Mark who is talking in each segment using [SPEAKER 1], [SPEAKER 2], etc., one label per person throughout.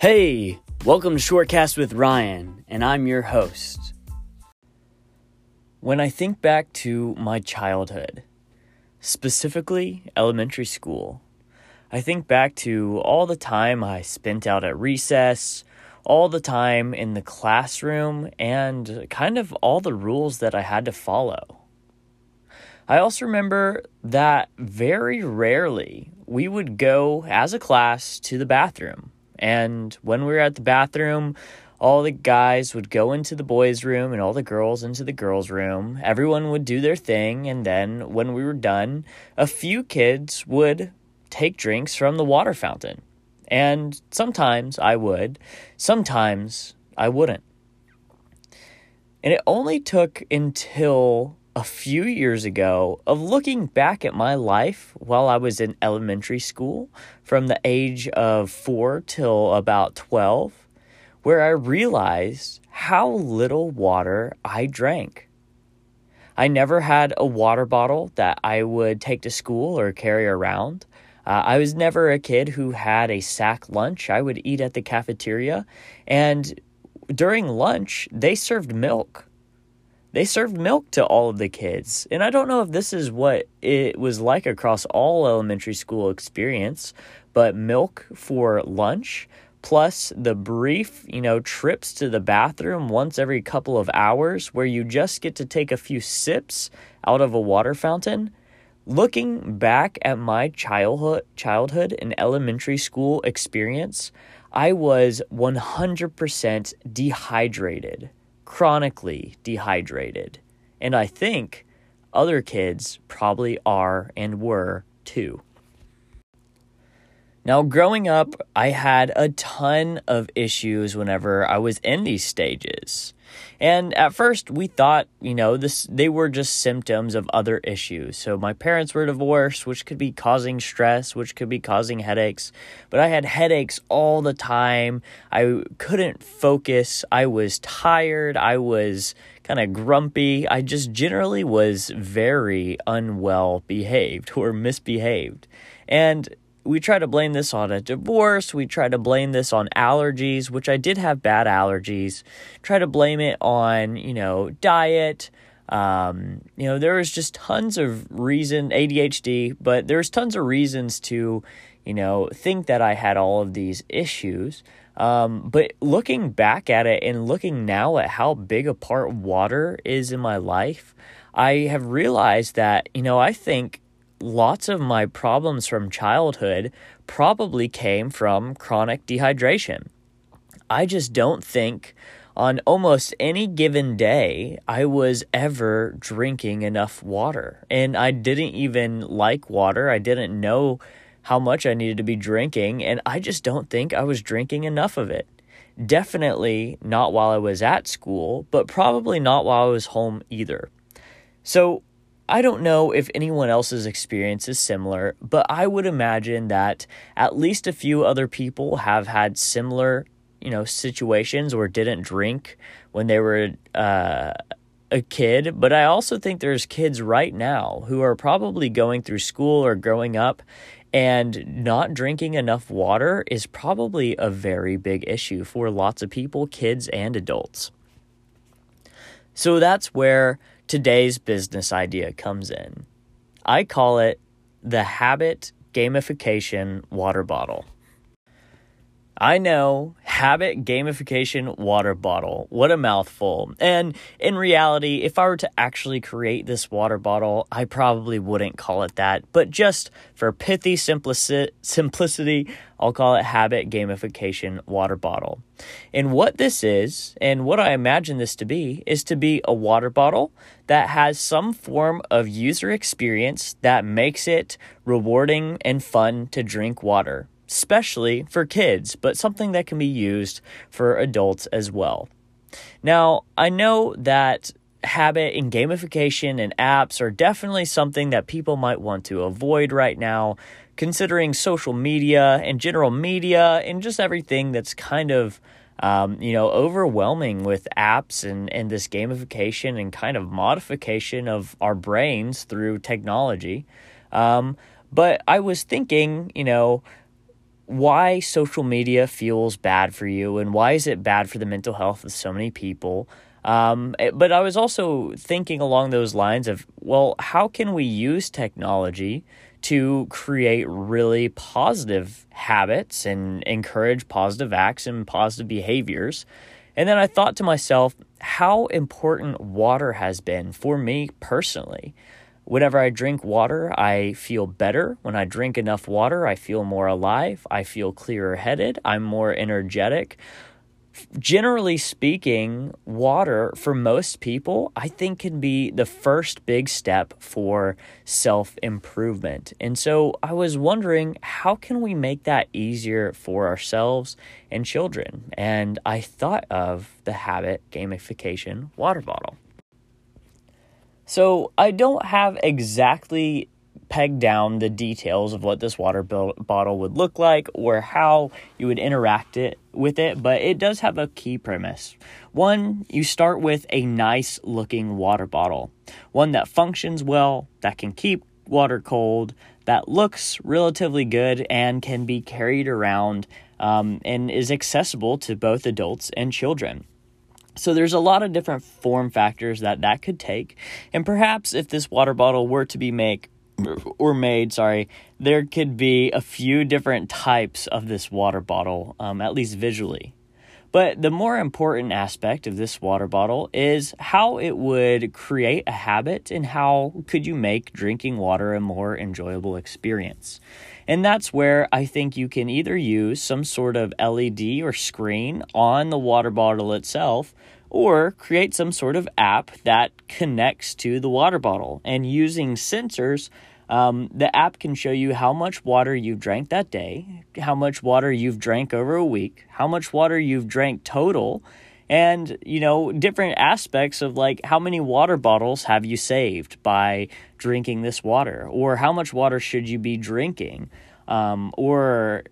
[SPEAKER 1] Hey, welcome to Shortcast with Ryan, and I'm your host. When I think back to my childhood, specifically elementary school, I think back to all the time I spent out at recess, all the time in the classroom, and kind of all the rules that I had to follow. I also remember that very rarely we would go as a class to the bathroom. And when we were at the bathroom, all the guys would go into the boys' room and all the girls into the girls' room. Everyone would do their thing. And then when we were done, a few kids would take drinks from the water fountain. And sometimes I would, sometimes I wouldn't. And it only took until a few years ago of looking back at my life while I was in elementary school from the age of four till about 12, where I realized how little water I drank. I never had a water bottle that I would take to school or carry around. Uh, I was never a kid who had a sack lunch. I would eat at the cafeteria, and during lunch, they served milk they served milk to all of the kids. And I don't know if this is what it was like across all elementary school experience, but milk for lunch plus the brief, you know, trips to the bathroom once every couple of hours where you just get to take a few sips out of a water fountain. Looking back at my childhood childhood and elementary school experience, I was 100% dehydrated chronically dehydrated. And I think other kids probably are and were too. Now, growing up, I had a ton of issues whenever I was in these stages. And at first, we thought, you know, this they were just symptoms of other issues. So my parents were divorced, which could be causing stress, which could be causing headaches. But I had headaches all the time. I couldn't focus. I was tired. I was kind of grumpy. I just generally was very unwell behaved or misbehaved. And we try to blame this on a divorce. We try to blame this on allergies, which I did have bad allergies. Try to blame it on, you know, diet. Um, you know, there was just tons of reason ADHD, but there's tons of reasons to, you know, think that I had all of these issues. Um, but looking back at it and looking now at how big a part water is in my life, I have realized that, you know, I think lots of my problems from childhood probably came from chronic dehydration. I just don't think on almost any given day I was ever drinking enough water. And I didn't even like water. I didn't know how much I needed to be drinking. And I just don't think I was drinking enough of it. Definitely not while I was at school, but probably not while I was home either. So I don't know if anyone else's experience is similar, but I would imagine that at least a few other people have had similar, you know, situations or didn't drink when they were uh, a kid. But I also think there's kids right now who are probably going through school or growing up and not drinking enough water is probably a very big issue for lots of people, kids and adults. So that's where today's business idea comes in. I call it the habit gamification water bottle. I know, habit gamification water bottle. What a mouthful. And in reality, if I were to actually create this water bottle, I probably wouldn't call it that. But just for pithy simplicity, I'll call it habit gamification water bottle. And what this is, and what I imagine this to be, is to be a water bottle that has some form of user experience that makes it rewarding and fun to drink water especially for kids, but something that can be used for adults as well. Now, I know that habit and gamification and apps are definitely something that people might want to avoid right now, considering social media and general media and just everything that's kind of um, you know, overwhelming with apps and, and this gamification and kind of modification of our brains through technology. Um, but I was thinking, you know, why social media feels bad for you and why is it bad for the mental health of so many people. Um, eh, but I was also thinking along those lines of, well, how can we use technology to create really positive habits and encourage positive acts and positive behaviors? And then I thought to myself, how important water has been for me personally. Whenever I drink water, I feel better. When I drink enough water, I feel more alive. I feel clearer headed. I'm more energetic. Generally speaking, water for most people, I think, can be the first big step for self improvement. And so I was wondering, how can we make that easier for ourselves and children? And I thought of the habit gamification water bottle. So I don't have exactly pegged down the details of what this water bottle would look like or how you would interact it with it, but it does have a key premise. One, you start with a nice looking water bottle, one that functions well, that can keep water cold, that looks relatively good and can be carried around um, and is accessible to both adults and children. So there's a lot of different form factors that that could take. And perhaps if this water bottle were to be make or made, sorry, there could be a few different types of this water bottle, um, at least visually. But the more important aspect of this water bottle is how it would create a habit and how could you make drinking water a more enjoyable experience. And that's where I think you can either use some sort of LED or screen on the water bottle itself or create some sort of app that connects to the water bottle. And using sensors, um, the app can show you how much water you've drank that day, how much water you've drank over a week, how much water you've drank total, and you know different aspects of like how many water bottles have you saved by drinking this water? Or how much water should you be drinking? Um, or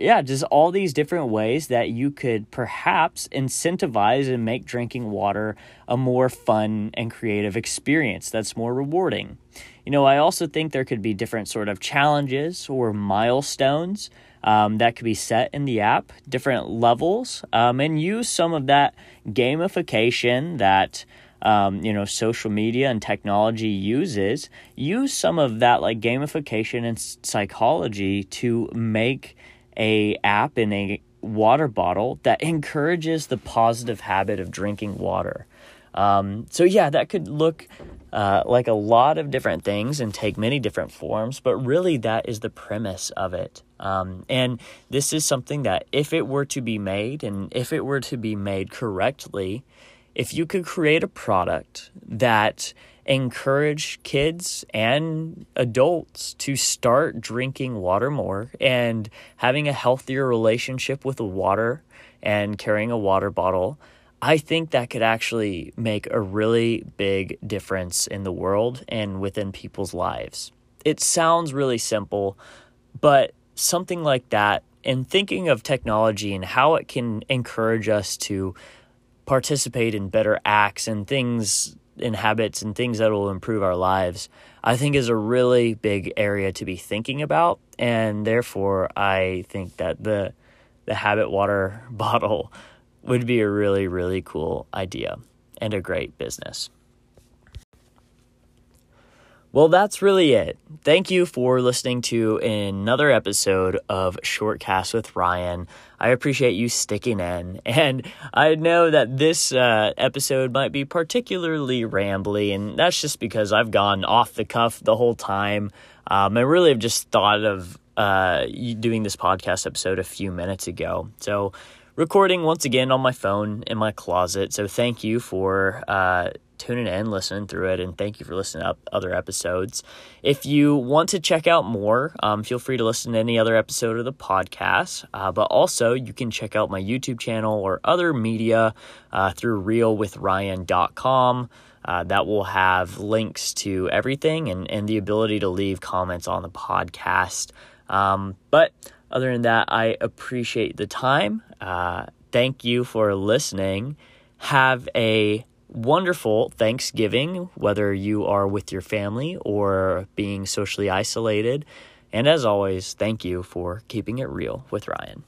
[SPEAKER 1] yeah just all these different ways that you could perhaps incentivize and make drinking water a more fun and creative experience that's more rewarding you know i also think there could be different sort of challenges or milestones um, that could be set in the app, different levels, um, and use some of that gamification that um, you know social media and technology uses. Use some of that like gamification and psychology to make a app in a water bottle that encourages the positive habit of drinking water. Um, so yeah, that could look uh, like a lot of different things and take many different forms, but really that is the premise of it. Um, and this is something that if it were to be made and if it were to be made correctly, if you could create a product that encourage kids and adults to start drinking water more and having a healthier relationship with water and carrying a water bottle I think that could actually make a really big difference in the world and within people's lives. It sounds really simple, but something like that, and thinking of technology and how it can encourage us to participate in better acts and things and habits and things that will improve our lives, I think is a really big area to be thinking about. And therefore, I think that the the habit water bottle would be a really, really cool idea and a great business. Well, that's really it. Thank you for listening to another episode of Shortcast with Ryan. I appreciate you sticking in. And I know that this uh, episode might be particularly rambly, and that's just because I've gone off the cuff the whole time. Um, I really have just thought of uh, doing this podcast episode a few minutes ago. So, recording once again on my phone in my closet. So thank you for uh, tuning in, listening through it, and thank you for listening to other episodes. If you want to check out more, um, feel free to listen to any other episode of the podcast. Uh, but also, you can check out my YouTube channel or other media uh, through realwithryan.com. Uh, that will have links to everything and, and the ability to leave comments on the podcast. Um, but other than that, I appreciate the time. Uh, thank you for listening. Have a wonderful Thanksgiving, whether you are with your family or being socially isolated. And as always, thank you for keeping it real with Ryan.